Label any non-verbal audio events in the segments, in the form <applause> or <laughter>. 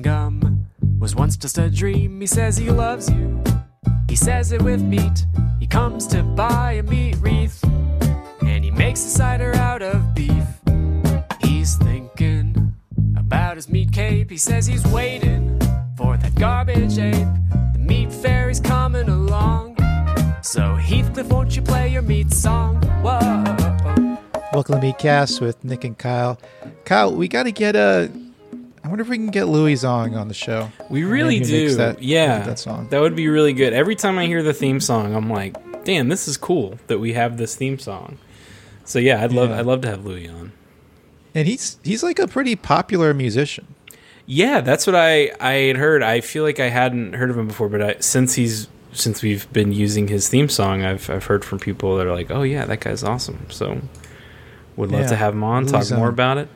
Gum Gum was once just a dream. He says he loves you. He says it with meat. He comes to buy a meat wreath. And he makes a cider out of beef. He's thinking about his meat cape. He says he's waiting for that garbage ape. The meat fairy's coming along. So Heathcliff, won't you play your meat song? Whoa. Welcome to Meatcast with Nick and Kyle. Kyle, we got to get a. I wonder if we can get Louie Zong on the show. We really do. that- yeah, that song. That would be really good. Every time I hear the theme song, I'm like, "Damn, this is cool that we have this theme song." So yeah, I'd love Yeah. I'd love to have Louie on. And he's he's like a pretty popular musician. Yeah, that's what I I had heard. I feel like I hadn't heard of him before, but I, since he's since we've been using his theme song, I've I've heard from people that are like, "Oh yeah, that guy's awesome." So would love Yeah. to have him on, Louie talk more about it.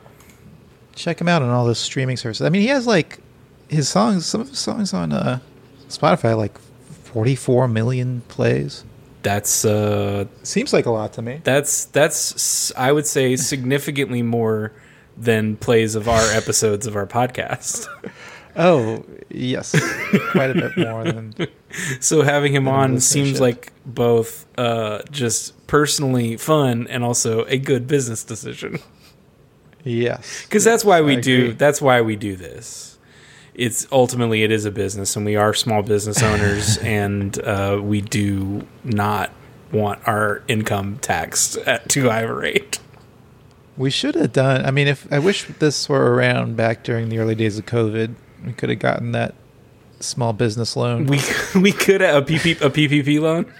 Check him out on all those streaming services. I mean, he has like his songs. Some of his songs on uh, Spotify like 44 million plays. That's uh Seems like a lot to me. that's that's I would say significantly more than plays of our episodes of our podcast. <laughs> Oh yes, quite a bit more than. So having him on seems like both uh, just personally fun and also a good business decision. Yes, Because that's why we I do. agree. That's why we do this. It's ultimately it is a business, and we are small business owners, <laughs> and uh, we do not want our income taxed at too high a rate. We should have done. I mean, if I wish this were around back during the early days of COVID, we could have gotten that small business loan. We <laughs> we could have a PP a PPP loan.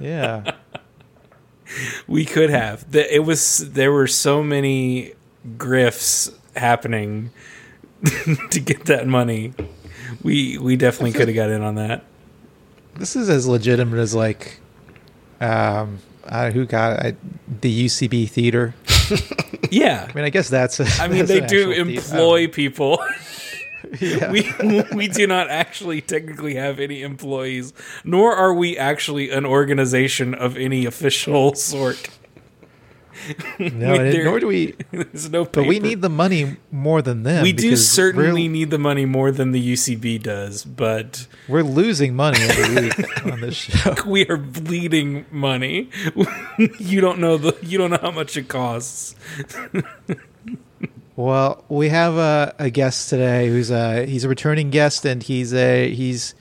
yeah, <laughs> We could have. It was there were so many grifts happening <laughs> to get that money. We we definitely could have got in on that. this is as legitimate as like, um, uh, who got I, the UCB theater. <laughs> Yeah. I mean, I guess that's. A, I mean, that's they do employ people. <laughs> yeah. we we do not actually technically have any employees, nor are we actually an organization of any official sort. <laughs> no, nor do we. <laughs> There's no. But we need the money more than them. We do certainly need the money more than the UCB does, but we're losing money every <laughs> week on this show. we are bleeding money. you don't know the you don't know how much it costs. Well, we have a, a guest today who's a he's a returning guest, and he's a he's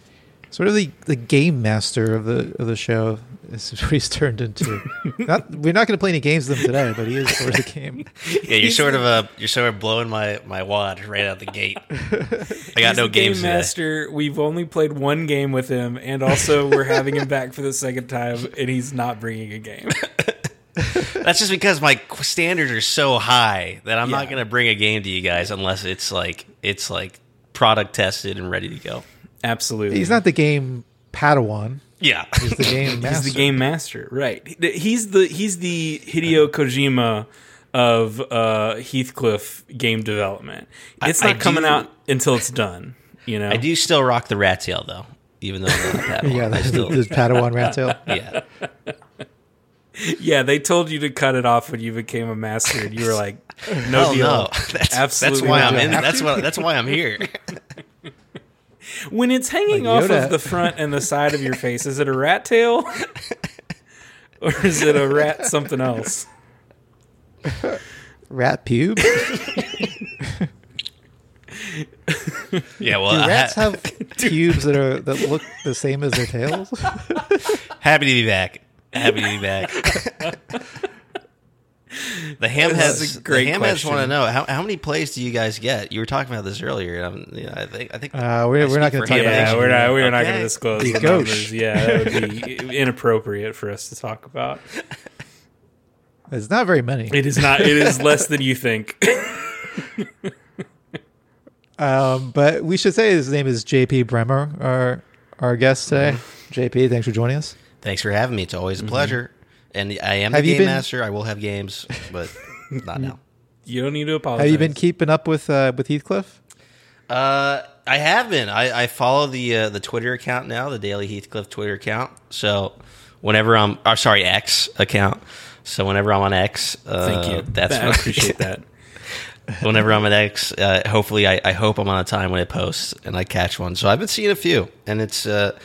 sort of the, the game master of the of the show. This is what he's turned into. <laughs> not, we're not going to play any games with him today, but he is sort of the game. <laughs> Yeah, you're sort of uh you're sort of blowing my my wad right out the gate. <laughs> I got He's no the games game today. master. We've only played one game with him, and also we're having him back for the second time, and he's not bringing a game. That's just because my standards are so high that I'm Yeah. not going to bring a game to you guys unless it's like it's like product tested and ready to go. Absolutely, He's not the game Padawan. Yeah. He's the game master. <laughs> He's the game master, right? He's the he's the Hideo Kojima of uh, Heathcliff game development. It's I- not I coming do- out until it's done. You know, I do still rock the rat tail though, even though I'm not <laughs> Padawan. Yeah, I the, still, the Padawan rat tail. <laughs> yeah. Yeah, they told you to cut it off when you became a master, and you were like, "No Hell deal." no. That's, Absolutely that's why. I'm in. That's why. That's why I'm here. When it's hanging Like off of the front and the side of your face, is it a rat tail, <laughs> or is it a rat something else? Rat pube. <laughs> Yeah. Well, Do rats ha- have <laughs> pubes that are that look the same as their tails? happy to be back. Happy to be back. <laughs> The ham This is heads, a great the ham heads want to know how, how many plays do you guys get? You were talking about this earlier. And I'm, you know, I think I think Uh, we're, we're not going to talk him. about Yeah, we're not. We're not going to disclose The the numbers. Yeah, that would be <laughs> inappropriate for us to talk about. It's not very many. It is not. It is less than you think. <laughs> Um, but we should say his name is JP Bremer, our our guest today. JP, thanks for joining us. Thanks for having me. It's always a pleasure. And I am Have the game been- master. I will have games, but <laughs> not now. You don't need to apologize. Have you been keeping up with uh, with Heathcliff? Uh, I have been. I, I follow the uh, the Twitter account now, the Daily Heathcliff Twitter account. So whenever I'm, or sorry, X account. So whenever I'm on X, uh, Thank you. That's I appreciate that. <laughs> whenever I'm at X. Uh, hopefully, I, I hope I'm on a time when it posts and I catch one. So I've been seeing a few, and it's uh,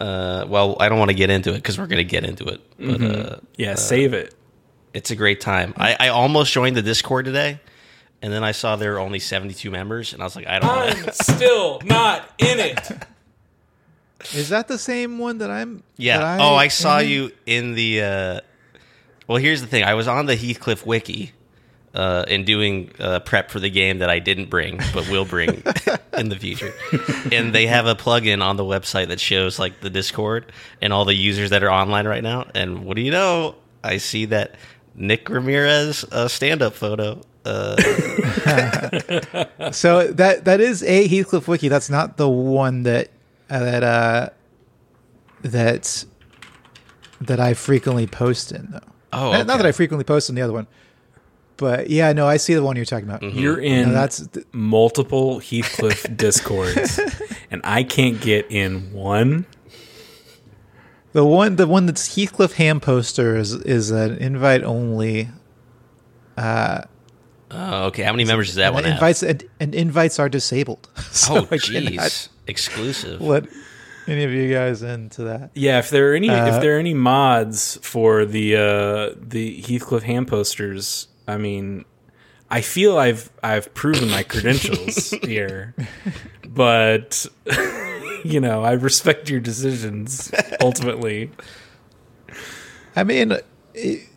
uh, well, I don't want to get into it because we're gonna get into it, but uh, Yeah, save it. it's a great time. I, I almost joined the Discord today, and then I saw there were only 72 members, and I was like, I don't. Wanna, I'm <laughs> still not in it. Is that the same one that I'm? Yeah. that oh, I saw am in? you in the. Uh, well, here's the thing. I was on the Heathcliff wiki uh, and doing uh, prep for the game that I didn't bring, but will bring <laughs> in the future. And they have a plugin on the website that shows like the Discord and all the users that are online right now. And what do you know? I see that Nick Ramirez uh, stand-up photo. Uh, <laughs> So that that is a Heathcliff wiki. That's not the one that uh, that uh that that I frequently post in though. Oh, Not- not that I frequently post in the other one, but yeah, no, I see the one you're talking about. You're in No, that's th- multiple Heathcliff <laughs> discords, and I can't get in one. the one. The one that's Heathcliff Ham poster is is an invite only. oh, okay. How many members does that and one have? invites and, and invites are disabled. <laughs> So oh, I jeez. <laughs> Exclusive. Let any of you guys into that. Yeah, if there are any Uh, if there are any mods for the uh, the Heathcliff Ham posters, I mean, I feel I've I've proven my credentials <laughs> here, but <laughs> you know I respect your decisions ultimately. I mean, it,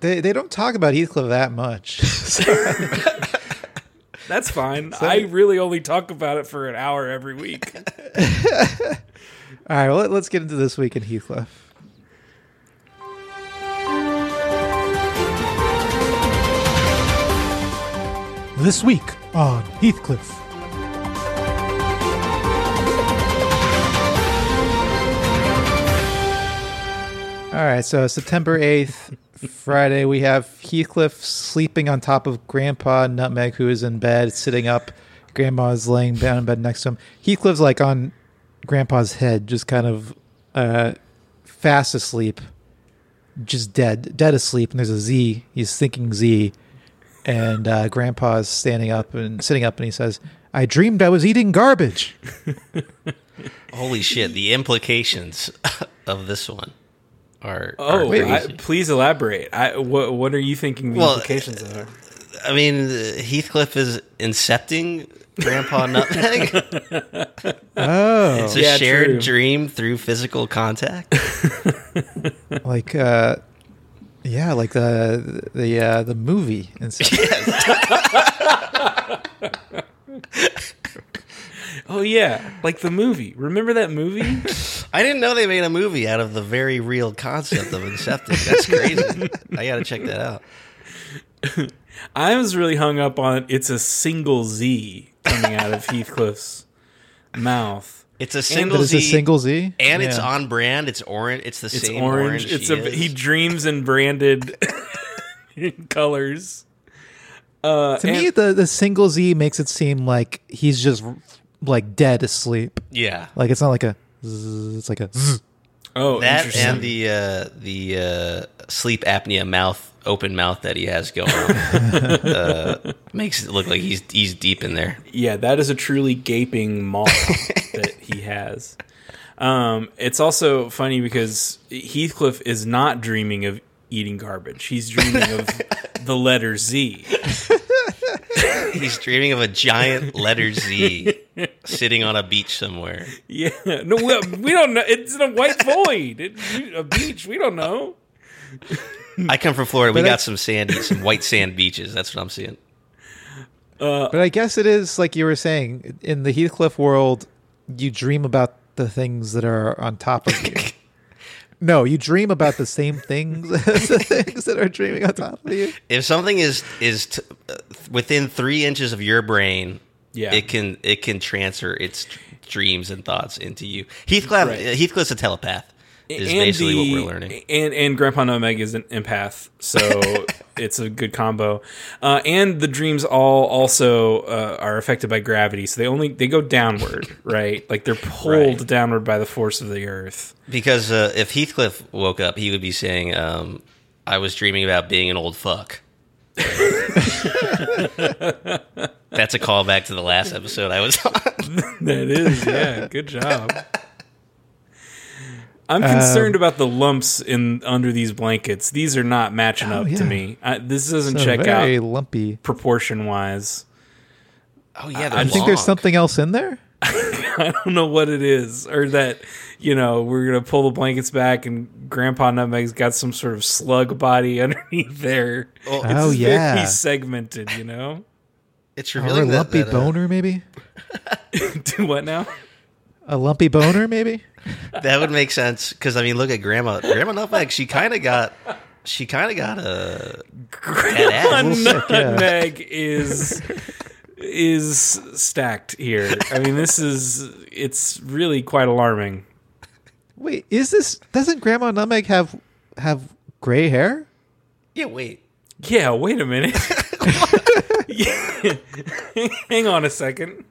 they they don't talk about Heathcliff that much. So- <laughs> That's fine. I really only talk about it for an hour every week. all right, well, let's get into this week in Heathcliff. This week on Heathcliff. All right, so September 8th, Friday, we have Heathcliff sleeping on top of Grandpa Nutmeg, who is in bed, sitting up. Grandma is laying down in bed next to him. Heathcliff's like on Grandpa's head, just kind of uh, fast asleep, just dead, dead asleep. And there's a Z. He's thinking Z. And uh, Grandpa's standing up and sitting up, and he says, I dreamed I was eating garbage. <laughs> Holy shit! The implications <laughs> of this one are. Oh, are wait, I, crazy. please elaborate. I, what what are you thinking the Well, implications are? I mean, Heathcliff is incepting Grandpa <laughs> Nutmeg. Oh, It's a Yeah, shared true. dream through physical contact. like uh yeah like the the uh the movie and stuff. <laughs> <laughs> Oh yeah, like the movie. Remember that movie? <laughs> I didn't know they made a movie out of the very real concept of incepting. That's crazy. I got to check that out. I was really hung up on it's a single Z coming out of Heathcliff's mouth. It's a but single it's Z, a single z and it's Yeah. on brand. It's orange. It's the It's same orange. orange. It's he a is. he dreams in branded <laughs> colors. Uh, to me and- the the single z makes it seem like he's just like dead asleep yeah. like it's not like a zzz, it's like a zzz. oh, That interesting. and the uh, the uh, sleep apnea mouth open mouth that he has going on <laughs> uh, makes it look like he's he's deep in there. Yeah, that is a truly gaping maw <laughs> that he has. Um, it's also funny because Heathcliff is not dreaming of eating garbage. He's dreaming of <laughs> the letter Z. He's dreaming of a giant letter Z <laughs> sitting on a beach somewhere. Yeah, no, we, we don't know. It's in a white void. It, a beach. We don't know. I come from Florida. We But I- got some sandy, some white sand beaches. That's what I'm seeing. but i guess it is like you were saying in the heathcliff world you dream about the things that are on top of you <laughs> no you dream about the same things as <laughs> the things that are dreaming on top of you If something is is t- uh, within three inches of your brain, Yeah. it can it can transfer its dreams and thoughts into you. Heathcliff Right. Heathcliff's a telepath. Is basically what we're learning. And and Grandpa Nutmeg is an empath, so <laughs> it's a good combo. Uh, and the dreams all also uh, are affected by gravity, so they only they go downward, <laughs> right? Like they're pulled Right. downward by the force of the earth. Because uh, if Heathcliff woke up, he would be saying, um, "I was dreaming about being an old fuck." <laughs> That's a callback to the last episode I was on. That is, yeah. Good job. I'm concerned about the lumps in under these blankets. These are not matching Oh, up yeah. to me. I, this doesn't So check very out lumpy. proportion wise. Oh yeah, I I think there's something else in there. <laughs> I don't know what it is, or that you know we're gonna pull the blankets back and Grandpa Nutmeg's got some sort of slug body <laughs> underneath there. Well, It's Oh, yeah. very segmented. You know, It's Or a revealing that, lumpy that, uh, boner, maybe. <laughs> do what now? A lumpy boner, maybe. That would make sense because I mean, look at Grandma. Grandma Nutmeg. She kind of got. She kind of got a. Grandma little sick, yeah. Nutmeg is is stacked here. I mean, this is it's really quite alarming. Wait, is this? Doesn't Grandma Nutmeg have have gray hair? Yeah. Wait. Yeah, wait a minute. <laughs> Yeah. <laughs> Hang on a second.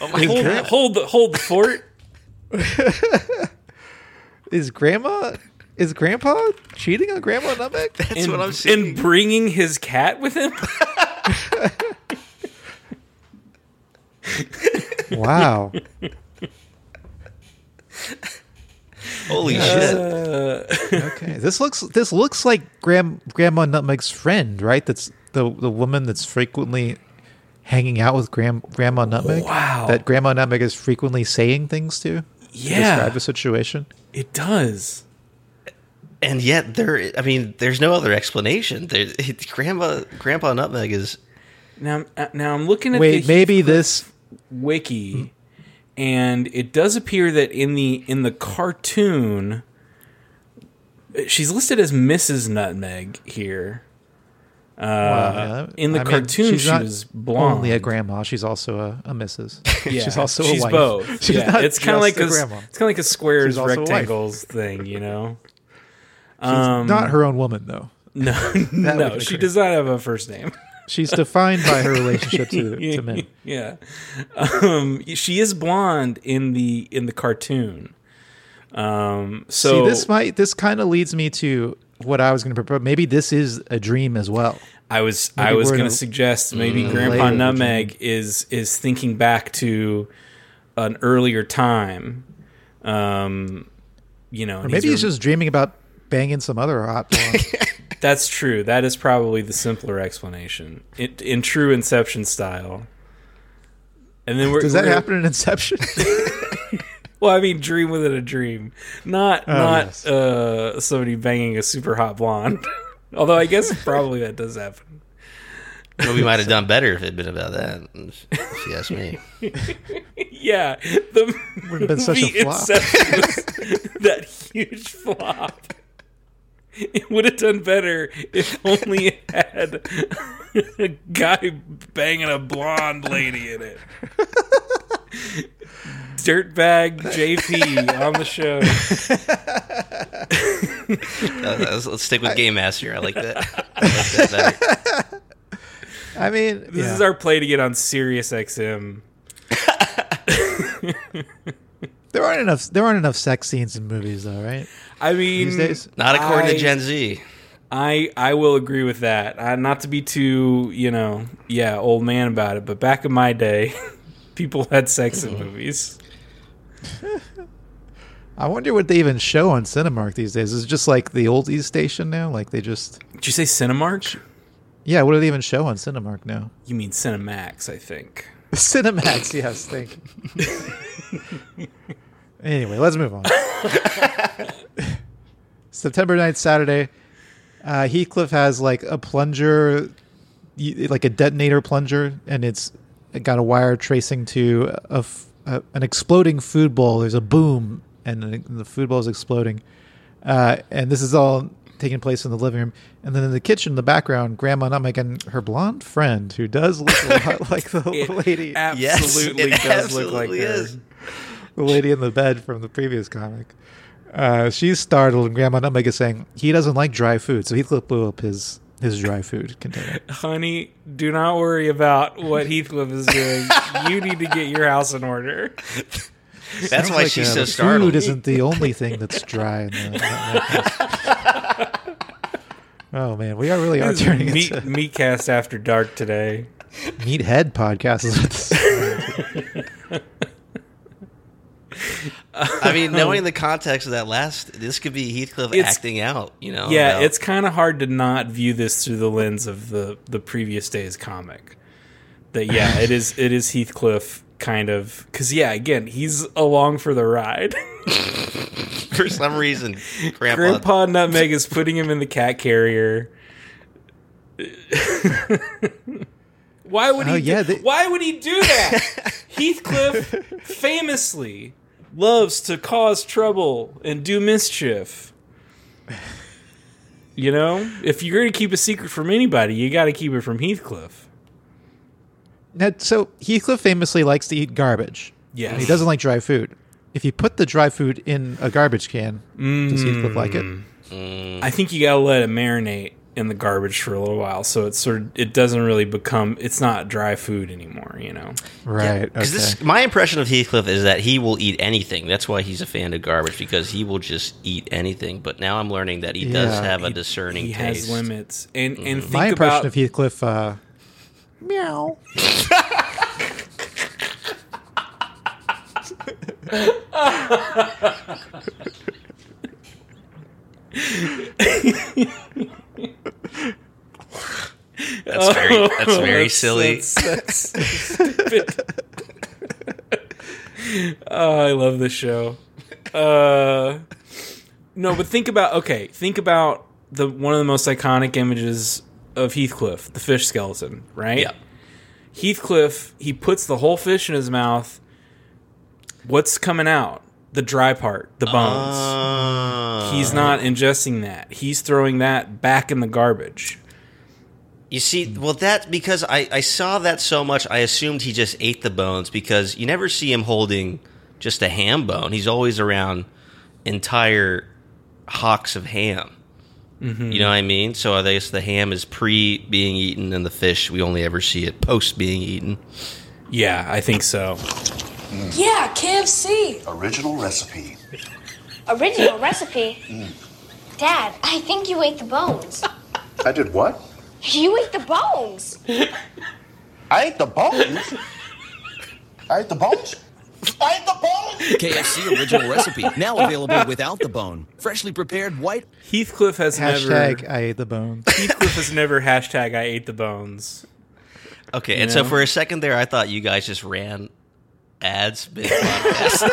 Oh my Hold, god. hold the hold the fort. <laughs> Is Grandma? Is Grandpa cheating on Grandma Nutmeg? <laughs> That's and, what I'm seeing. and bringing his cat with him. <laughs> wow. Holy uh, shit! Okay. This looks this looks like Grand Grandma Nutmeg's friend, right? That's the the woman that's frequently hanging out with Grand Grandma Nutmeg. Wow. That Grandma Nutmeg is frequently saying things to. to Describe a situation. it does. and yet there. I mean, there's no other explanation. There, it, Grandma, Grandpa Nutmeg is. Now, uh, now I'm looking at Wait, the maybe Heathcliff this wiki, and it does appear that in the in the cartoon, she's listed as Mrs. Nutmeg here. Uh, yeah, in the I mean, cartoon, she's she not was blonde. only a grandma. She's also a, a Mrs. <laughs> Yeah, she's <laughs> also she's a wife. both. She's yeah, it's kind of like a, grandma. it's kind of like a squares She's also a rectangles thing, you know. She's Um, not her own woman though. <laughs> No, no, she does not have a first name. She's defined by her relationship to, to men. yeah, um, she is blonde in the in the cartoon. Um, so See, this might this kind of leads me to what I was going to propose. Maybe this is a dream as well. I was Maybe I was going to suggest maybe Mm, Grandpa Nutmeg is is thinking back to an earlier time. Um, you know, Or maybe he's rem- just dreaming about banging some other hot. <laughs> That's true. That is probably the simpler explanation in, in true Inception style. And then we're Does that we're- happen in Inception? <laughs> Well, I mean, dream within a dream, not Oh, not yes. uh, somebody banging a super hot blonde. <laughs> Although I guess probably that does happen. Well, we might have <laughs> done better if it had been about that. If you ask me. <laughs> Yeah, the Would've been such a flop. That huge flop. It would have done better if only it had a guy banging a blonde lady in it. Dirtbag JP on the show. Uh, let's, let's stick with Game Master. I like that. I like that. <laughs> I mean, This yeah. is our play to get on Sirius XM. <laughs> there aren't enough. There aren't enough sex scenes in movies, though, right? I mean, These days, Not according I- to Gen Z. I I will agree with that. Uh, not to be too, you know, yeah, old man about it, but back in my day, <laughs> people had sex in movies. <laughs> I wonder what they even show on Cinemark these days. Is it just like the oldies station now? Like they just, Did you say Cinemark? yeah. What do they even show on Cinemark now? You mean Cinemax, I think. <laughs> Cinemax, yes. Thank you. <laughs> anyway, let's move on. September 9th, Saturday. Uh, Heathcliff has like a plunger, like a detonator plunger, and it's got a wire tracing to a f- a- an exploding food bowl. There's a boom, and the, the food bowl is exploding. Uh, and this is all taking place in the living room. And then in the kitchen, in the background, Grandma Nutmeg and her blonde friend, who does look a lot <laughs> like the It lady, absolutely Yes, it does look like absolutely her. is. the lady in the bed from the previous comic. Uh, she's startled, and Grandma Nutmeg is saying he doesn't like dry food, so he blew up his his dry food container. Honey, do not worry about what Heathcliff is doing. you need to get your house in order. That's Sounds why like, she's uh, so startled. Food isn't the only thing that's dry in the. Oh man, we are really are turning Meat into Meatcast after dark today. meathead podcast. Is what this- I mean, knowing <laughs> the context of that last, this could be Heathcliff It's- acting out. You know? yeah, about- it's kind of hard to not view this through the lens of the the previous day's comic. That yeah, it is it is Heathcliff kind of because yeah, again, he's along for the ride. <laughs> for some reason, Grandpa. Grandpa Nutmeg is putting him in the cat carrier. <laughs> why would oh, he? Oh, yeah, do, they- why would he do that? Heathcliff famously loves to cause trouble and do mischief. You know, if you're going to keep a secret from anybody, you got to keep it from Heathcliff. Now, so Heathcliff famously likes to eat garbage. Yeah, he doesn't like dry food. If you put the dry food in a garbage can, does Heathcliff like it? Mm. I think you got to let it marinate in the garbage for a little while, so it's sort of it doesn't really become it's not dry food anymore. You know. Right. Because okay. this, my impression of Heathcliff is that he will eat anything. That's why he's a fan of garbage because he will just eat anything. But now I'm learning that he does Yeah. have a discerning he taste. has limits and and think My impression about of Heathcliff, uh, meow. <laughs> <laughs> That's very that's very That's- silly. that's- that's <laughs> stupid. oh, I love this show. Uh, no, but think about okay. Think about the one of the most iconic images of Heathcliff, the fish skeleton, right? yeah. Heathcliff, he puts the whole fish in his mouth. What's coming out? The dry part, the bones. Uh, He's not ingesting that. He's throwing that back in the garbage. You see, well, that because I, I saw that so much, I assumed he just ate the bones because you never see him holding just a ham bone. He's always around entire hocks of ham. Mm-hmm. You know what I mean? So I guess the ham is pre being eaten, and the fish we only ever see it post being eaten. Yeah, I think so. Mm. Yeah, KFC. Original recipe. Original <laughs> recipe. Mm. Dad, I think you ate the bones. I did what? You ate the bones. I ate the bones. I ate the bones. I ate the bones. KFC original recipe, now available without the bone. Freshly prepared white. Heathcliff has Hashtag never I ate the bones. Heathcliff has <laughs> never hashtag I ate the bones. Okay, and so for a second there, I thought you guys just ran ads mid podcast.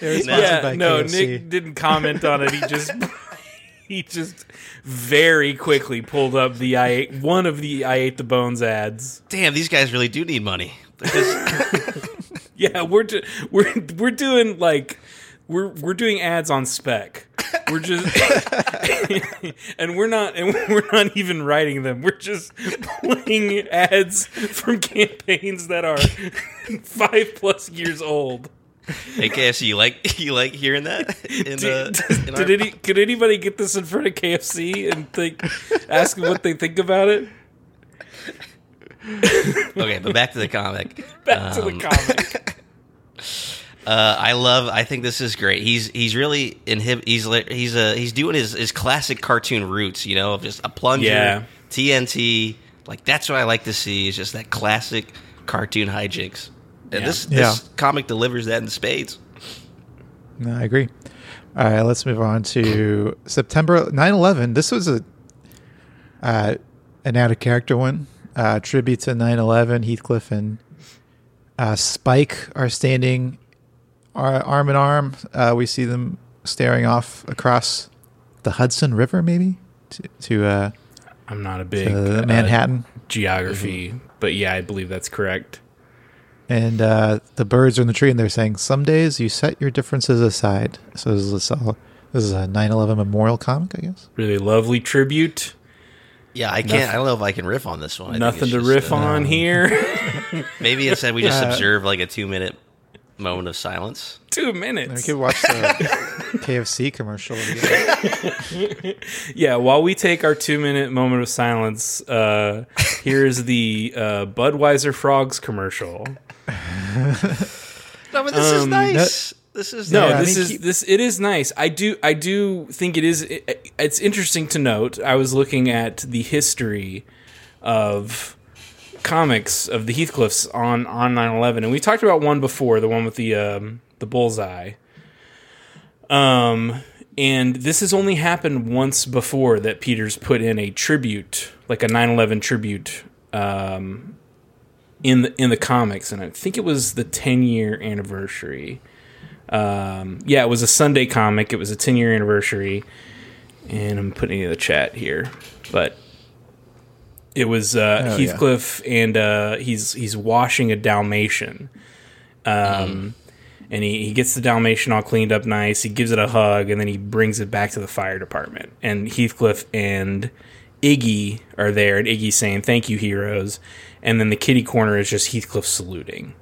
It Yeah, by no, KFC. Nick didn't comment on it. He just <laughs> he just very quickly pulled up the I ate one of the I ate the bones ads. Damn, these guys really do need money. <laughs> Yeah, we're do, we're we're doing like we're we're doing ads on spec. We're just <laughs> and we're not and we're not even writing them. We're just playing ads from campaigns that are five plus years old. hey, KFC, you like you like hearing that? In, uh, Did, <laughs> did any could anybody get this in front of KFC and think ask them what they think about it? okay, but back to the comic. <laughs> Back to Um, the comic. Uh, I love. I think this is great. He's he's really in him. He's he's uh, he's doing his, his classic cartoon roots. You know, of just a plunger, Yeah. TNT. Like that's what I like to see. Is just that classic cartoon hijinks. And Yeah. this Yeah. comic delivers that in spades. No, I agree. All right, let's move on to September 9/11. This was a uh, an out of character one. Uh, tribute to 9/11. Heathcliff and uh, Spike are standing arm in arm. Uh, we see them staring off across the Hudson River, maybe to, to uh, I'm not a big uh, uh, Manhattan. geography, but yeah, I believe that's correct. and uh, the birds are in the tree and they're saying some days you set your differences aside so this is, all, this is a 9-11 memorial comic i guess Really lovely tribute. Yeah, I can't. I don't know if I can riff on this one. I Nothing to just, riff uh, on here. <laughs> Maybe instead we just Uh, observe like a two minute moment of silence. Two we minutes. could watch the <laughs> kfc commercial again. <laughs> Yeah, while we take our two minute moment of silence, uh, here's the uh, Budweiser Frogs commercial. <laughs> No, but this is Um, nice. This This is No, Yeah, I this mean, is keep- this. It is nice. I do. I do think it is. It, it's interesting to note. I was looking at the history of comics of the Heathcliffs on on 9/11, and we talked about one before, the one with the um, the bullseye. Um, and this has only happened once before that Peters put in a tribute, like a 9/11 tribute, um, in the in the comics, and I think it was the 10 year anniversary. Um, yeah, it was a Sunday comic. It was a 10 year anniversary, and I'm putting it in the chat here, but it was uh, Oh, yeah. Heathcliff, and uh, he's he's washing a Dalmatian. Um, and he, he gets the Dalmatian all cleaned up nice. He gives it a hug, and then he brings it back to the fire department. And Heathcliff and Iggy are there, and Iggy's saying, "Thank you, heroes." And then the kitty corner is just Heathcliff saluting.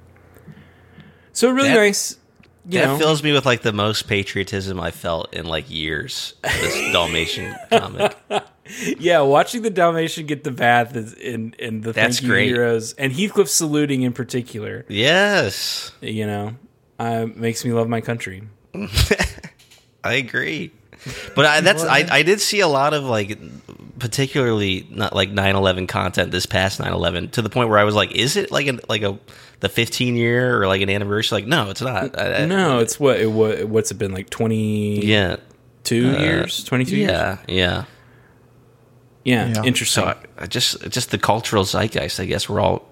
So really That- nice. You that know, fills me with like the most patriotism I felt in like years. This <laughs> Dalmatian comic. Yeah, watching the Dalmatian get the bath is in in the That's thank you great. heroes and Heathcliff saluting in particular. Yes, You know, uh, makes me love my country. <laughs> I agree. But I, that's I, I did see a lot of like particularly not like 9/11 content this past 9/11 to the point where I was like is it like an like a the 15 year or like an anniversary like no it's not. I, I- No, it's what it wa- what's it been like twenty yeah. two Uh, years, twenty two years. Yeah, yeah. Yeah, Yeah. interesting. So I, I just just the cultural zeitgeist I guess we're all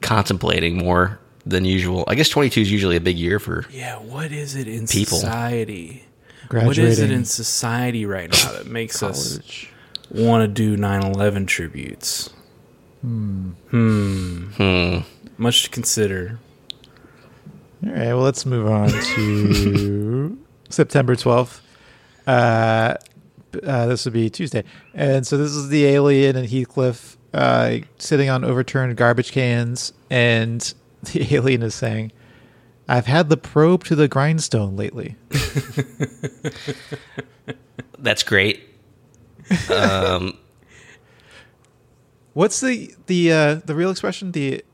contemplating more than usual. I guess 22 is usually a big year for yeah, what is it in People. society? Graduating What is it in society right now that makes us college. want to do 9/11 tributes? Hmm. hmm. Much to consider. All right, well, let's move on to <laughs> September 12th. Uh, uh, this would be Tuesday. And so this is the alien and Heathcliff uh, sitting on overturned garbage cans. And <laughs> the alien is saying, I've had the probe to the grindstone lately. That's great. Um <laughs> What's the the uh, the real expression? The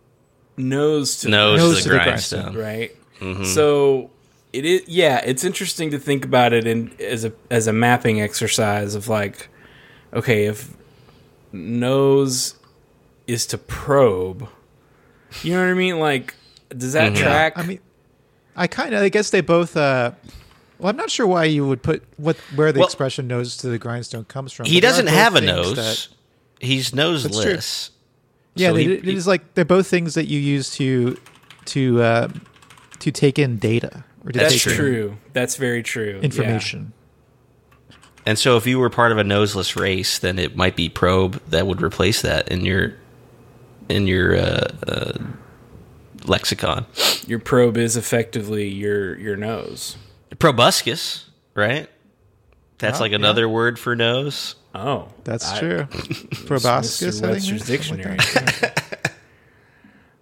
Nose to nose, Nose to to the the grindstone. right? Mm-hmm. So it is yeah, it's interesting to think about it in as a as a mapping exercise of like okay, if nose is to probe, you know what I mean? Like does that Mm-hmm. track? I mean, I kind of I guess they both. Uh, well, I'm not sure why you would put what where the Well- expression "nose to the grindstone" comes from. He but there are doesn't have a nose. that- He's noseless. Yeah, So they, he- it is like they're both things that you use to to uh, to take in data or to That's take true. That's very true. Yeah. information. And so if you were part of a noseless race, then it might be probe that would replace that in your in your uh, uh, lexicon. Your probe is effectively your your nose. Proboscis, right? That's Oh, like yeah. another word for nose. Oh, That's I- true. <laughs> Proboscis, Mr. I think, Webster's like dictionary.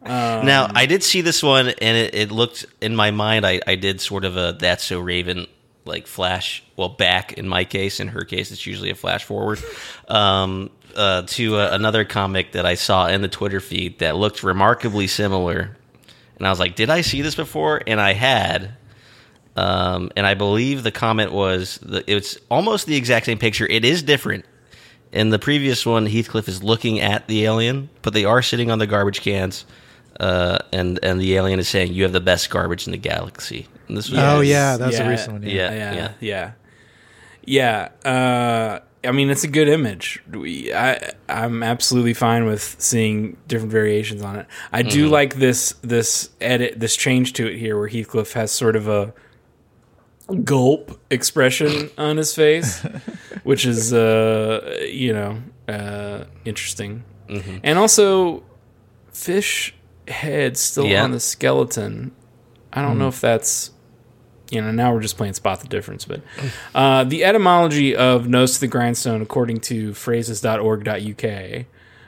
Um, now I did see this one, and it, it looked in my mind. I, I did sort of a "That's So Raven" like flash. Well, back in my case, in her case, it's usually a flash forward um, uh, to uh, another comic that I saw in the Twitter feed that looked remarkably similar. And I was like, "Did I see this before?" And I had. Um, and I believe the comment was the, it's almost the exact same picture. It is different. In the previous one, Heathcliff is looking at the alien, but they are sitting on the garbage cans, uh, and and the alien is saying, "You have the best garbage in the galaxy." And this was Oh, yeah, that was a recent one, Yeah, yeah, yeah. yeah, yeah. Uh, I mean, it's a good image. We, I, I'm absolutely fine with seeing different variations on it. I do Mm-hmm. like this this edit, this change to it here, where Heathcliff has sort of a gulp expression <laughs> on his face, which is, uh, you know, uh, interesting. Mm-hmm. And also, fish head still Yeah. on the skeleton. I don't know if that's you know now we're just playing spot the difference but uh, the etymology of nose to the grindstone according to phrases.org.uk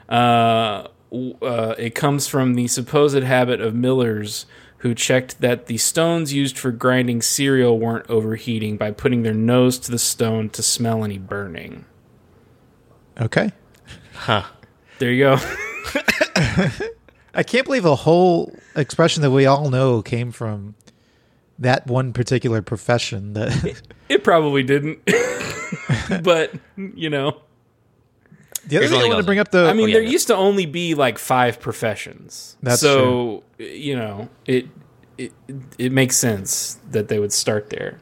uh, w- uh, it comes from the supposed habit of millers who checked that the stones used for grinding cereal weren't overheating by putting their nose to the stone to smell any burning Okay. Huh. there you go <laughs> <laughs> I can't believe a whole expression that we all know came from that one particular profession that <laughs> It probably didn't, <laughs> but you know, the other Here's thing what I want to bring up though I mean, oh, yeah, there no. used to only be like five professions. That's so you know, it it it makes sense that they would start there.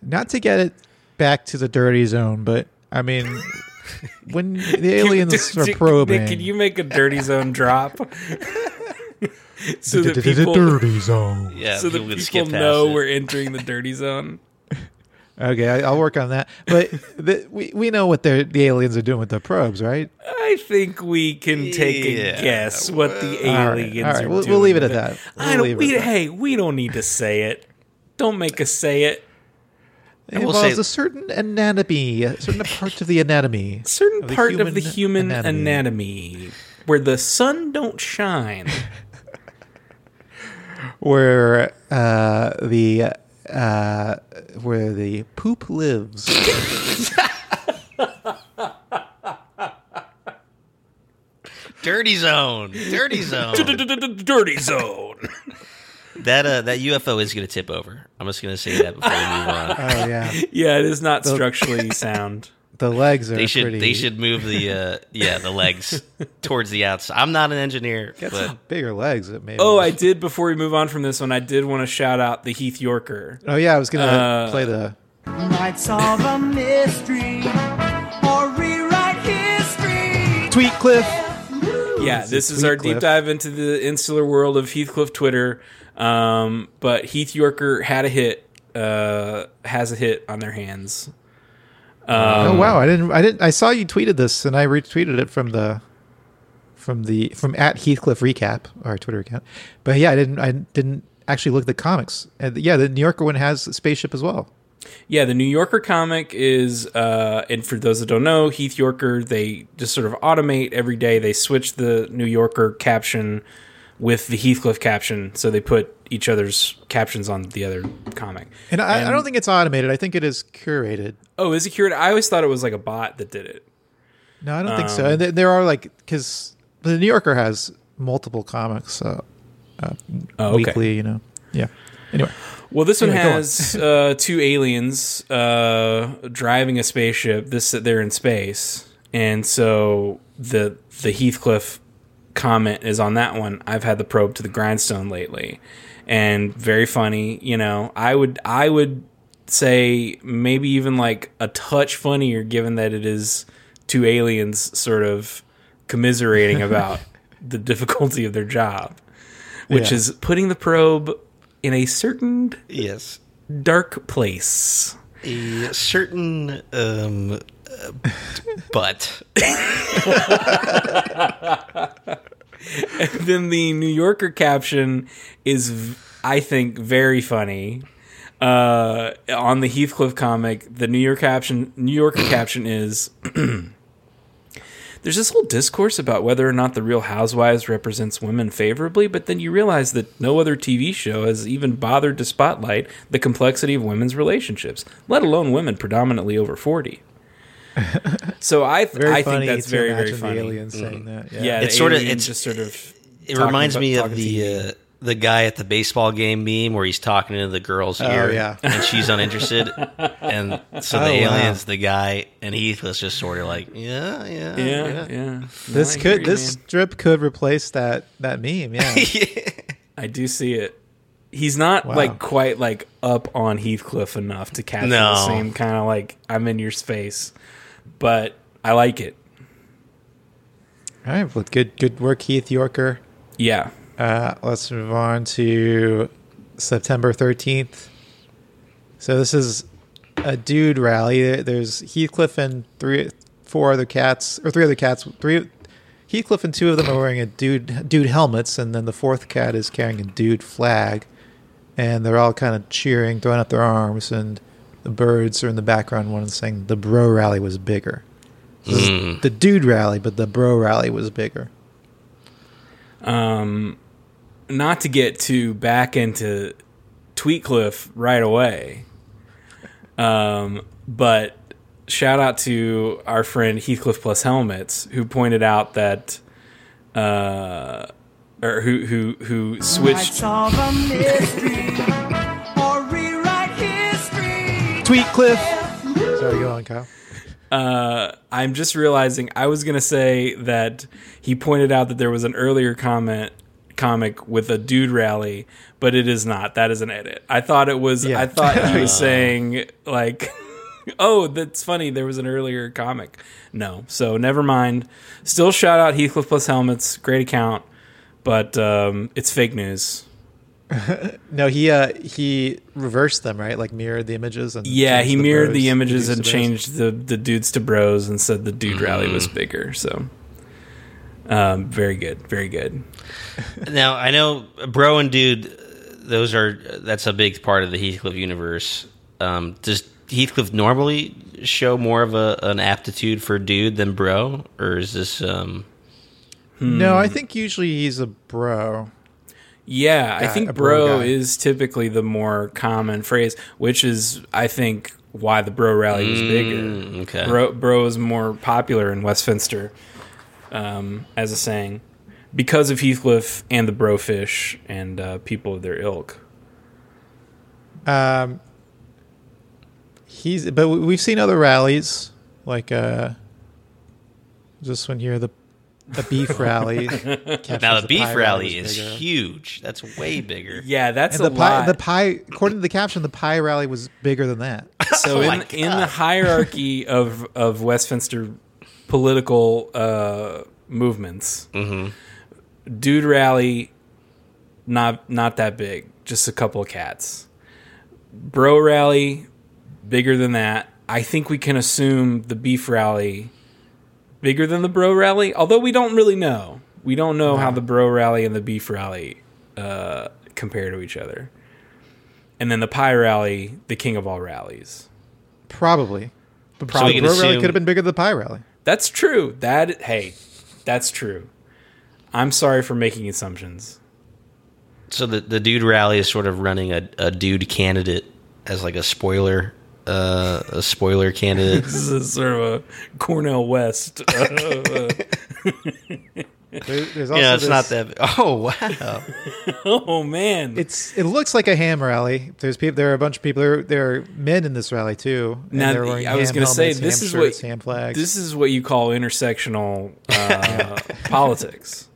not to get it back to the dirty zone, but I mean <laughs> when the aliens You- are <laughs> Nick, probing can you make a dirty zone drop? <laughs> so that people, dirty zone. Yeah, so that people people could skip past know it. we're entering the dirty zone. Okay, I, I'll work on that. But the, we we know what they're, the aliens are doing with the probes, right? I think we can take a guess what the aliens all right, are we'll- doing. we'll leave it at that. We'll don't. leave it We, at that. hey, we don't need to say it. Don't make us say it. It involves say- a certain anatomy, a certain part of the anatomy. <laughs> Certain Of the part of the human human anatomy. anatomy. where the sun don't shine. <laughs> where uh, the uh, where the poop lives. <laughs> Dirty zone. Dirty zone. dirty zone. that uh, that UFO is going to tip over. I'm just going to say that before we move on. <laughs> Oh yeah, Yeah, it is not structurally sound. <laughs> the legs are They should pretty. they should move the uh, yeah the legs <laughs> towards the outside. I'm not an engineer, but bigger legs. It maybe. Oh, I did. Before we move on from this one, I did want to shout out the Heath Yorker. Oh yeah, I was gonna Uh, play the. Might solve a mystery or rewrite history. Tweet Cliff. Yeah, It's this is our Heathcliff. deep dive into the insular world of Heathcliff Twitter. Um, but Heath Yorker had a hit, uh, has a hit on their hands. oh wow, I didn't. I didn't. I saw you tweeted this, and I retweeted it from the. From the from at Heathcliff recap our Twitter account, but yeah, I didn't. I didn't actually look at the comics. And yeah, the New Yorker one has a spaceship as well. Yeah, the New Yorker comic is, uh, and for those that don't know, Heath Yorker, they just sort of automate every day. They switch the New Yorker caption with the Heathcliff caption, so they put each other's captions on the other comic. And I, I don't think it's automated. I think it is curated. Oh, is it curated? I always thought it was like a bot that did it. No, I don't think so. Um, And th- there are like because the New Yorker has multiple comics uh, uh, Oh, okay. weekly. You know, yeah. Anyway, Well, this one Anyway, go on. has uh, two aliens uh, driving a spaceship. This they're in space, and so the the Heathcliff comment is on that one. I've had the probe to the grindstone lately, and very funny. You know, I would I would say maybe even like a touch funnier, given that it is two aliens sort of commiserating <laughs> about the difficulty of their job, which Yeah. is putting the probe in a certain yes, dark place. a certain um, uh, but And then the New Yorker caption is, v- I think, very funny. Uh, on the Heathcliff comic, the New York caption, New Yorker caption is. <clears throat> There's this whole discourse about whether or not the Real Housewives represents women favorably, but then you realize that no other TV show has even bothered to spotlight the complexity of women's relationships, let alone women predominantly over 40. <laughs> So I, th- I think that's very, very funny. The aliens saying that. Yeah. Yeah, It's sort of- alien it's- just sort of. it reminds about- me of the uh, the guy at the baseball game meme where he's talking to the girl's Oh, ear yeah. and she's uninterested, <laughs> and so oh, the Oh, wow. aliens, the guy, and Heath was just sort of like, yeah, yeah, yeah, yeah. This I could you, this man. strip could replace that that meme. <laughs> Yeah. I do see it. He's not Wow. like quite like up on Heathcliff enough to capture No. the same kind of like I'm in your space, but I like it. All right. Well, good good work, Heath Yorker. Yeah, Uh, let's move on to September 13th. So this is a dude rally. There's Heathcliff and three, four other cats, or three other cats. Three Heathcliff and two of them are wearing a dude dude helmets, and then the fourth cat is carrying a dude flag, and they're all kind of cheering, throwing up their arms, and the birds are in the background. One is saying the bro rally was bigger. This is the dude rally, but the bro rally was bigger. Not to get too back into Tweetcliff right away, um, but shout out to our friend Heathcliff Plus Helmets who pointed out that. Uh, or who who who Might switched solve a mystery Tweet Cliff. Sorry, go on, Kyle. Uh, I'm just realizing I was gonna say that he pointed out that there was an earlier comment comic with a dude rally, but it is not. That is an edit. I thought it was. Yeah. I thought he was <laughs> saying like, <laughs> "Oh, that's funny." There was an earlier comic. No, so never mind. Still shout out Heathcliff plus helmets. Great account, but um, it's fake news. <laughs> No, he uh he reversed them, right? Like mirrored the images and Yeah, he the mirrored bros the images and changed the the dudes to bros and said the dude rally was bigger. So, um, very good, very good. Now I know bro and dude; those are that's a big part of the Heathcliff universe. Um, does Heathcliff normally show more of a, an aptitude for dude than bro, or is this? Um, No, I think usually he's a bro. Yeah, I think bro bro is typically the more common phrase, which is I think why the bro rally was bigger. Mm, okay. Bro, bro is more popular in Westminster um, as a saying because of Heathcliff and the brofish and uh, people of their ilk. Um, he's but we- we've seen other rallies like uh, this one here, the the beef <laughs> rally. now <laughs> the beef pie rally is bigger. huge. That's way <laughs> bigger. Yeah, that's And a the pie, lot. the pie, according to the caption, the pie rally was bigger than that. so Oh in in the hierarchy of of Westminster political uh, movements, Mm-hmm. dude rally not not that big, just a couple of cats. Bro rally bigger than that. I think we can assume the beef rally bigger than the bro rally, although we don't really know. We don't know how the bro rally and the beef rally uh, compare to each other. And then the pie rally, the king of all rallies. Probably. But So the can bro rally could have been bigger than the pie rally. That's true. That hey, that's true. I'm sorry for making assumptions. So the the dude rally is sort of running a, a dude candidate as like a spoiler, uh, a spoiler candidate. <laughs> This is sort of a Cornel West. uh, <laughs> <laughs> There, there's also yeah, it's this, not that. <laughs> Oh wow! <laughs> oh man, It's it looks like a ham rally. There's people. There are a bunch of people. There, there are men in this rally too. and now they're wearing I was ham going to say this is shirts, what ham flags. this is what you call intersectional uh, <laughs> politics.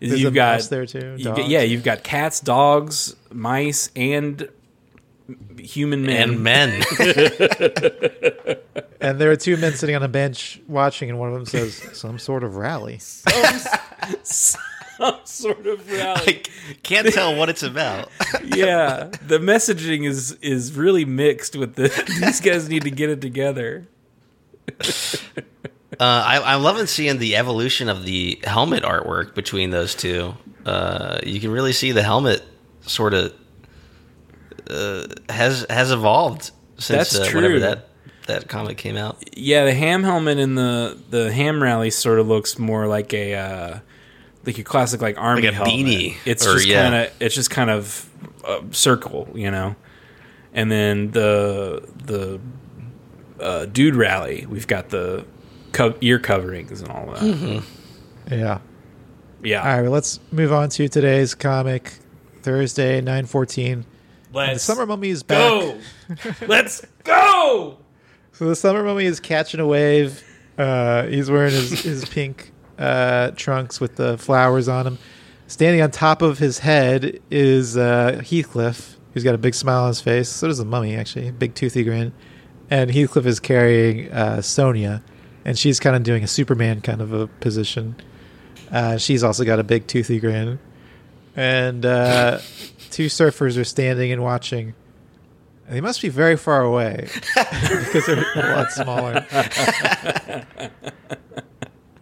Is There's you've a got mouse there too, you've got- yeah, you've got cats, dogs, mice, and human men. and men. and there are two men sitting on a bench watching, and one of them says, "Some sort of rally." Some sort of rally. I can't tell what it's about. <laughs> yeah, the messaging is is really mixed with the. <laughs> These guys need to get it together. <laughs> Uh, I, I'm loving seeing the evolution of the helmet artwork between those two. Uh, you can really see the helmet sort of uh, has has evolved since uh, whenever that that comic came out. Yeah, the ham helmet in the the ham rally sort of looks more like a uh, like a classic like army Like a helmet. beanie, It's or- just yeah. kind of it's just kind of a circle, you know. And then the the uh, dude rally, we've got the co- ear coverings and all that. Mm-hmm. Yeah. Yeah, All right. Well, let's move on to today's comic. Thursday, nine fourteen. The let's summer mummy is back. go. let's go. <laughs> So the summer mummy is catching a wave. Uh, he's wearing his, his pink uh, trunks with the flowers on him. Standing on top of his head is uh, Heathcliff, who's got a big smile on his face. So does the mummy, actually, big toothy grin. And Heathcliff is carrying uh, Sonia, and she's kind of doing a Superman kind of a position. Uh, she's also got a big toothy grin. And uh, <laughs> two surfers are standing and watching. And they must be very far away <laughs> because they're a lot smaller. <laughs>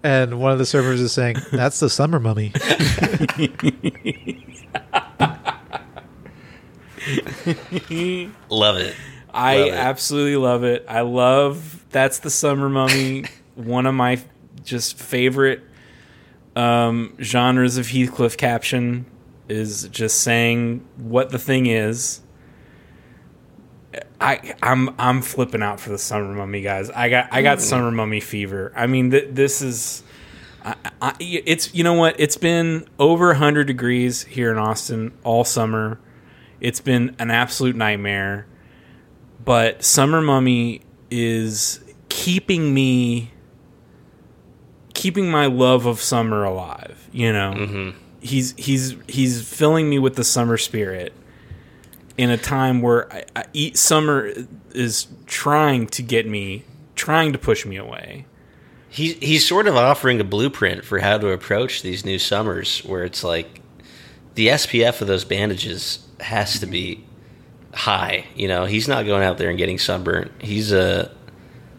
and one of the servers is saying, <laughs> "That's the summer mummy." <laughs> Love it. I Love it. absolutely love it. I love that's the summer mummy. <laughs> one of my just favorite um, genres of Heathcliff caption is just saying what the thing is. I I'm I'm flipping out for the summer mummy guys. I got I got summer mummy fever. I mean th- this is I, I, it's you know what it's been over 100 degrees here in Austin all summer. It's been an absolute nightmare but Summer Mummy is keeping me keeping my love of summer alive, you know. Mm-hmm. He's he's he's filling me with the summer spirit in a time where I, I eat summer is trying to get me trying to push me away. He he's sort of offering a blueprint for how to approach these new summers, where it's like the SPF of those bandages has to be high. You know, he's not going out there and getting sunburnt. He's uh,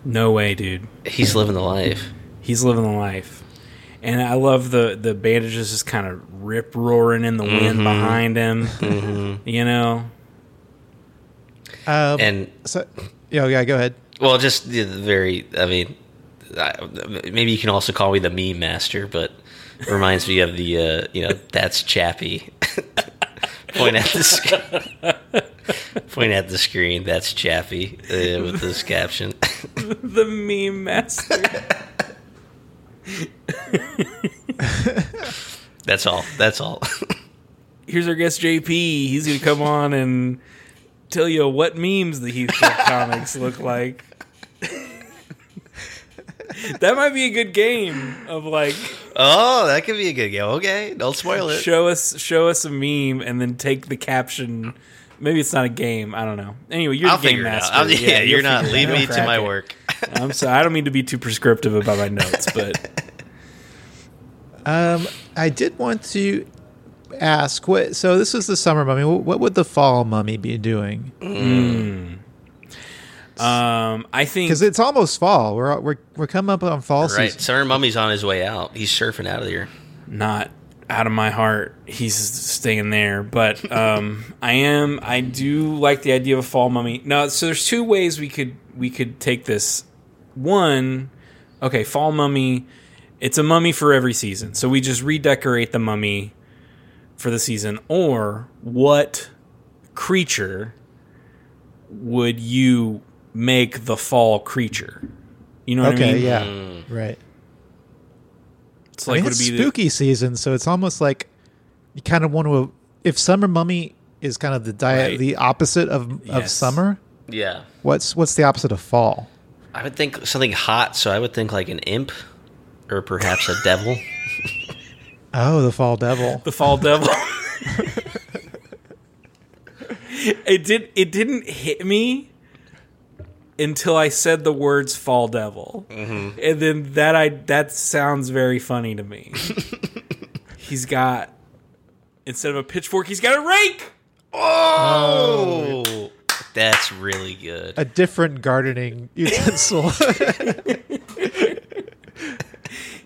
No way, dude. he's living the life. <laughs> He's living the life. And I love the the bandages just kind of rip roaring in the wind Mhm. behind him. Mhm. You know, Um, And so, yeah, yeah, go ahead. well, just the the very. I mean, I, maybe you can also call me the meme master, but it reminds me of the uh, you know that's Chappie. <laughs> point at the sc- <laughs> point at the screen. That's Chappie uh, with this caption. <laughs> the meme master. That's all. That's all. Here's our guest JP. He's gonna come on and tell you what memes the Heathcliff <laughs> comics look like. that might be a good game of like oh, that could be a good game. Okay, don't spoil it. show us show us a meme and then take the caption. Maybe it's not a game. I don't know. Anyway, you're I'll the game figure out. master. I'll- yeah, you'll you're not- figure leave me to my it. work. I'm sorry. I don't mean to be too prescriptive about my notes, but <laughs> Um, I did want to ask what. So this is the summer mummy. What, what would the fall mummy be doing? um, I think Because it's almost fall. We're we're we're coming up on fall Right, season. Summer Mummy's on his way out. He's surfing out of here. not out of my heart. He's staying there, but um, <laughs> I am. I do like the idea of a fall mummy. Now, so there's two ways we could we could take this. One, okay, fall mummy. It's a mummy for every season, so we just redecorate the mummy for the season. Or what creature would you make the fall creature? You know what okay, I mean? yeah, mm. right. It's I like mean, would it's it be the- spooky season, so it's almost like you kind of want to. If summer mummy is kind of the diet, Right. the opposite of of summer. Yeah. What's what's the opposite of fall? I would think something hot, so I would think like an imp or perhaps a devil. Oh, the fall devil. the fall devil. <laughs> it did. It didn't hit me until I said the words "fall devil," mm-hmm. and then that I that sounds very funny to me. <laughs> he's got instead of a pitchfork, he's got a rake. Oh, that's really good. A different gardening utensil. <laughs>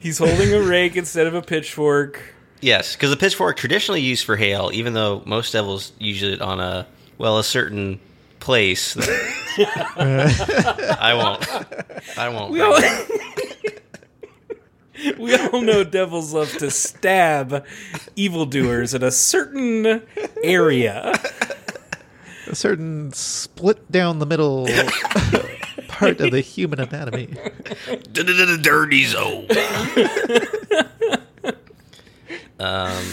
He's holding a rake instead of a pitchfork. Yes, because the pitchfork traditionally used for hail, even though most devils use it on a well a certain place. <laughs> I won't. I won't. We all, <laughs> we all know devils love to stab evildoers in a certain area. a certain split down the middle <laughs> part of the human anatomy. Dirty zone. um,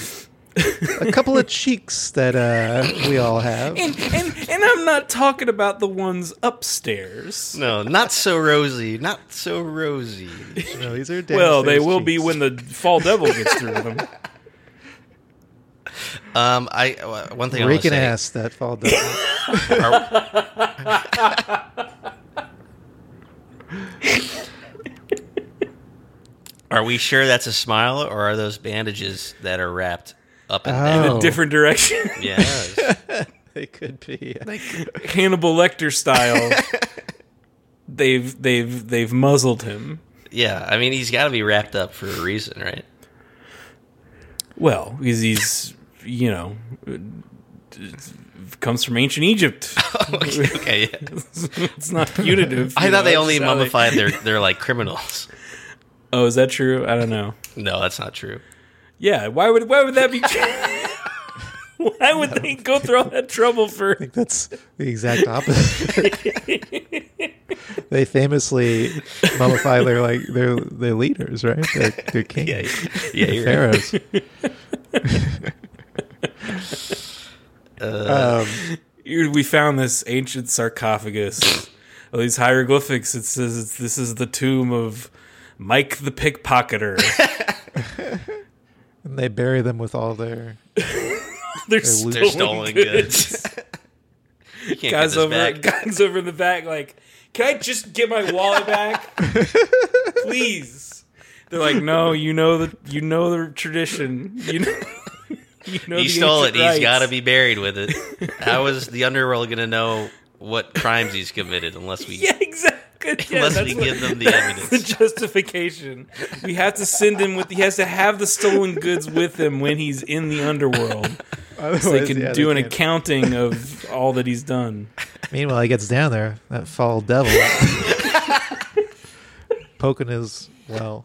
A couple of cheeks that uh, we all have. And, and and I'm not talking about the ones upstairs. no, not so rosy. Not so rosy. No, these are Well, they downstairs will be when the fall devil gets through them. Um, I uh, one thing I want to raking say. ass that fall devil. <laughs> Are we sure that's a smile, or are those bandages that are wrapped up and Oh. down? A different direction, <laughs> Yes. <laughs> they could be. like Hannibal Lecter style. <laughs> They've they've they've muzzled him. Yeah, I mean he's got to be wrapped up for a reason, right? Well, because he's you know comes from ancient Egypt. okay, okay, yeah. it's not punitive. I thought know, they only just how they- mummified their their like criminals. Oh, is that true? I don't know. No, that's not true. Yeah, why would why would that be? <laughs> true? why would they go through all that trouble for? I think that's the exact opposite. <laughs> they famously mummify their like their their leaders, right? Their, their <laughs> kings, Yeah, yeah, the you're pharaohs. Uh, um, We found this ancient sarcophagus. All these hieroglyphics. It says it's, this is the tomb of Mike the pickpocketer. <laughs> And they bury them with all their. <laughs> They're They're stolen, stolen goods. goods. <laughs> Guys over, back. guys over in the back, like, can I just get my wallet back, please? They're like, no, you know the you know the tradition. You know, you know he stole it. ancient He's rites. got to be buried with it. How is the underworld going to know what crimes he's committed unless we Yeah, exactly. Yeah, unless we what- give them the <laughs> evidence? The justification. We have to send him with. He has to have the stolen goods with him when he's in the underworld, <laughs> so they can yeah, do they an can't. accounting of <laughs> all that he's done. Meanwhile, he gets down there. That foul devil poking his well.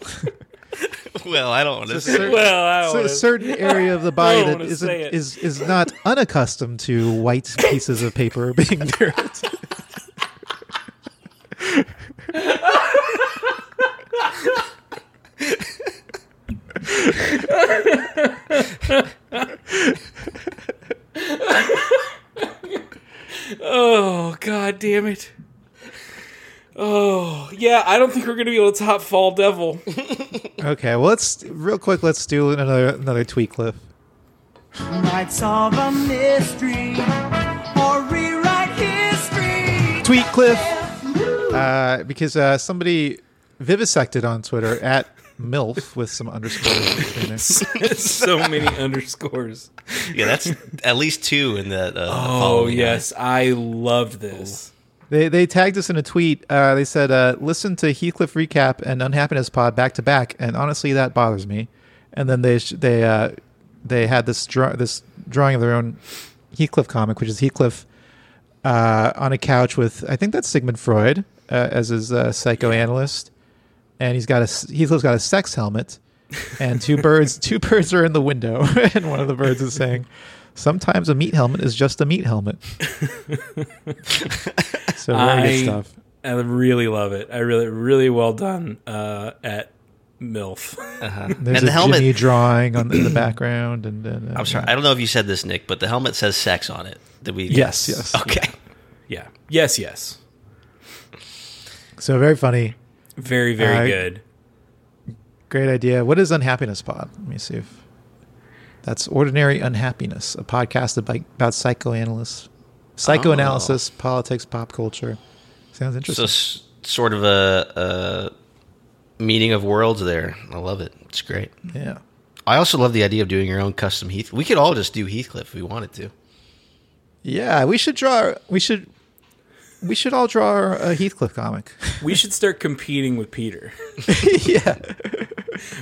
well, I don't want to a say. certain- Well, I don't a wanna- certain area of the body I don't isn't say it. is is not unaccustomed to white pieces of paper being buried. Oh god damn it. Oh yeah, I don't think we're gonna be able to top Fall Devil. okay, well let's real quick. Let's do another another tweet clip. Might solve a mystery or rewrite history. Tweet clip. Uh, because uh, somebody vivisected on Twitter at MILF with some underscores between there. <laughs> so many underscores. Yeah, that's at least two in that. Uh, Oh following yes, I loved this. They they tagged us in a tweet. Uh, they said, uh, "Listen to Heathcliff recap and Unhappiness Pod back to back," and honestly, that bothers me. And then they they uh, they had this draw this drawing of their own Heathcliff comic, which is Heathcliff uh, on a couch with I think that's Sigmund Freud uh, as his uh, psychoanalyst, and he's got a s- Heathcliff's got a sex helmet, and two birds <laughs> two birds are in the window, <laughs> and one of the birds is saying. Sometimes a meat helmet is just a meat helmet. <laughs> so very I, good stuff. I really love it. I really, really well done uh, at MILF. Uh-huh. There's and a the helmet. Jimmy drawing on the, in the <clears throat> background, and, and uh, I'm sorry, I don't know if you said this, Nick, but the helmet says sex on it. Did we? Yes, yes. Okay. Yeah. Yes, yes. So very funny, Very, very Uh, good. great idea. What is Unhappiness Pod? Let me see if that's Ordinary Unhappiness, a podcast about, psychoanalysts, psychoanalysis, politics, pop culture. Sounds So interesting. s- sort of a, a meeting of worlds there. I love it. It's great. yeah. I also love the idea of doing your own custom Heath. We could all just do Heathcliff if we wanted to. Yeah, we should draw. We should we should all draw a Heathcliff comic. We should start competing with Peter. <laughs> yeah.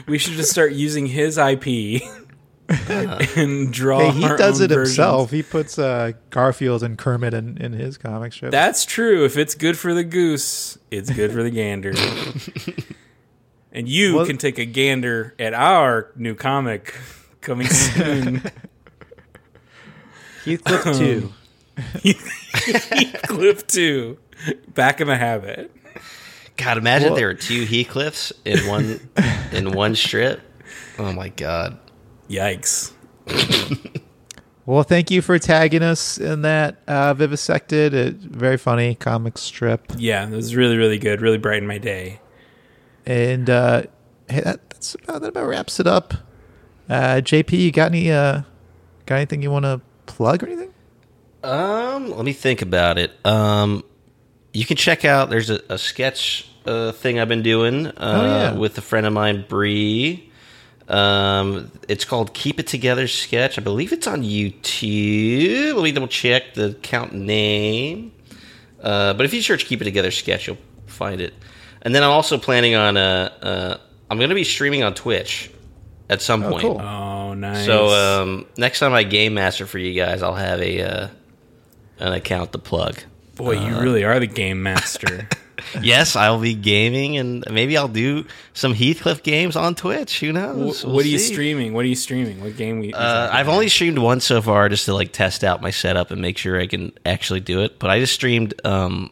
We should just start using his IP uh-huh. and draw. Hey, he does it versions. himself. He puts uh, Garfield and Kermit in, in his comic strip. That's true. If it's good for the goose, it's good for the gander. <laughs> and you well, can take a gander at our new comic coming soon. <laughs> Heathcliff 2. Heathcliff two, back in the habit. God, imagine well, there were two Heathcliffs in one in one strip. Oh my god! Yikes. well, thank you for tagging us in that uh, vivisected. It, very funny comic strip. Yeah, it was really really good. Really brightened my day. And uh, hey, that, that's about, that about wraps it up. Uh, JP, you got any uh, got anything you want to plug or anything? Um, let me think about it. Um, you can check out. There's a, a sketch uh, thing I've been doing uh, Oh, yeah. with a friend of mine, Bree. Um, it's called Keep It Together Sketch. I believe it's on YouTube. Let me double check the account name. Uh, but if you search Keep It Together Sketch, you'll find it. And then I'm also planning on. Uh, uh, I'm going to be streaming on Twitch at some Oh, point. cool. Oh, nice. So um, next time I game master for you guys, I'll have a uh, an account to plug. Boy, you really are the game master. <laughs> yes, I'll be gaming, and maybe I'll do some Heathcliff games on Twitch. Who Wh- knows? We'll what are you see. streaming? What are you streaming? What game we? Uh, I've only streamed once so far, just to like test out my setup and make sure I can actually do it. But I just streamed, um,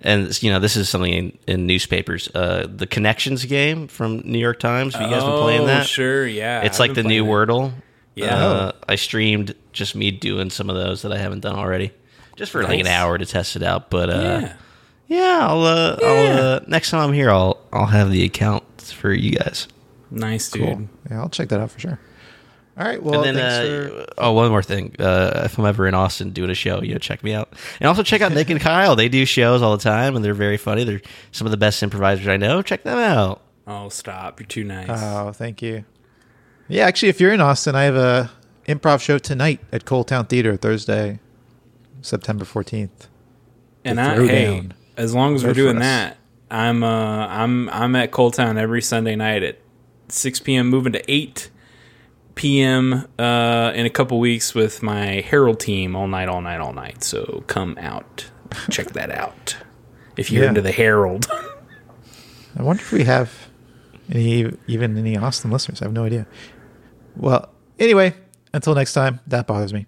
and you know, this is something in, in newspapers. Uh, the Connections game from New York Times. Have you guys been playing Oh, that? Sure, yeah. It's I've like the new it. Wordle. Yeah. Uh, I streamed just me doing some of those that I haven't done already. just for like an hour to test it out. But uh, Yeah. yeah, I'll, uh, I'll uh, next time I'm here, I'll I'll have the account for you guys. Nice, dude. Cool. Yeah, I'll check that out for sure. All right. Well, and then, thanks uh, for. oh, one more thing. Uh, if I'm ever in Austin doing a show, you know, check me out. And also check out Nick and <laughs> Kyle. They do shows all the time, and they're very funny. They're some of the best improvisers I know. Check them out. Oh, stop! You're too nice. Oh, thank you. Yeah, actually, if you're in Austin, I have a improv show tonight at ColdTowne Theater Thursday, September 14th. and I, hey, as long as we're doing that, I'm uh, I'm I'm at ColdTowne every Sunday night at 6 p.m. Moving to 8 p.m. Uh, in a couple weeks with my Harold team all night, all night, all night. So come out, check that out if you're Yeah. into the Harold. I wonder if we have any, even any Austin listeners. I have no idea. Well, anyway, until next time, that bothers me.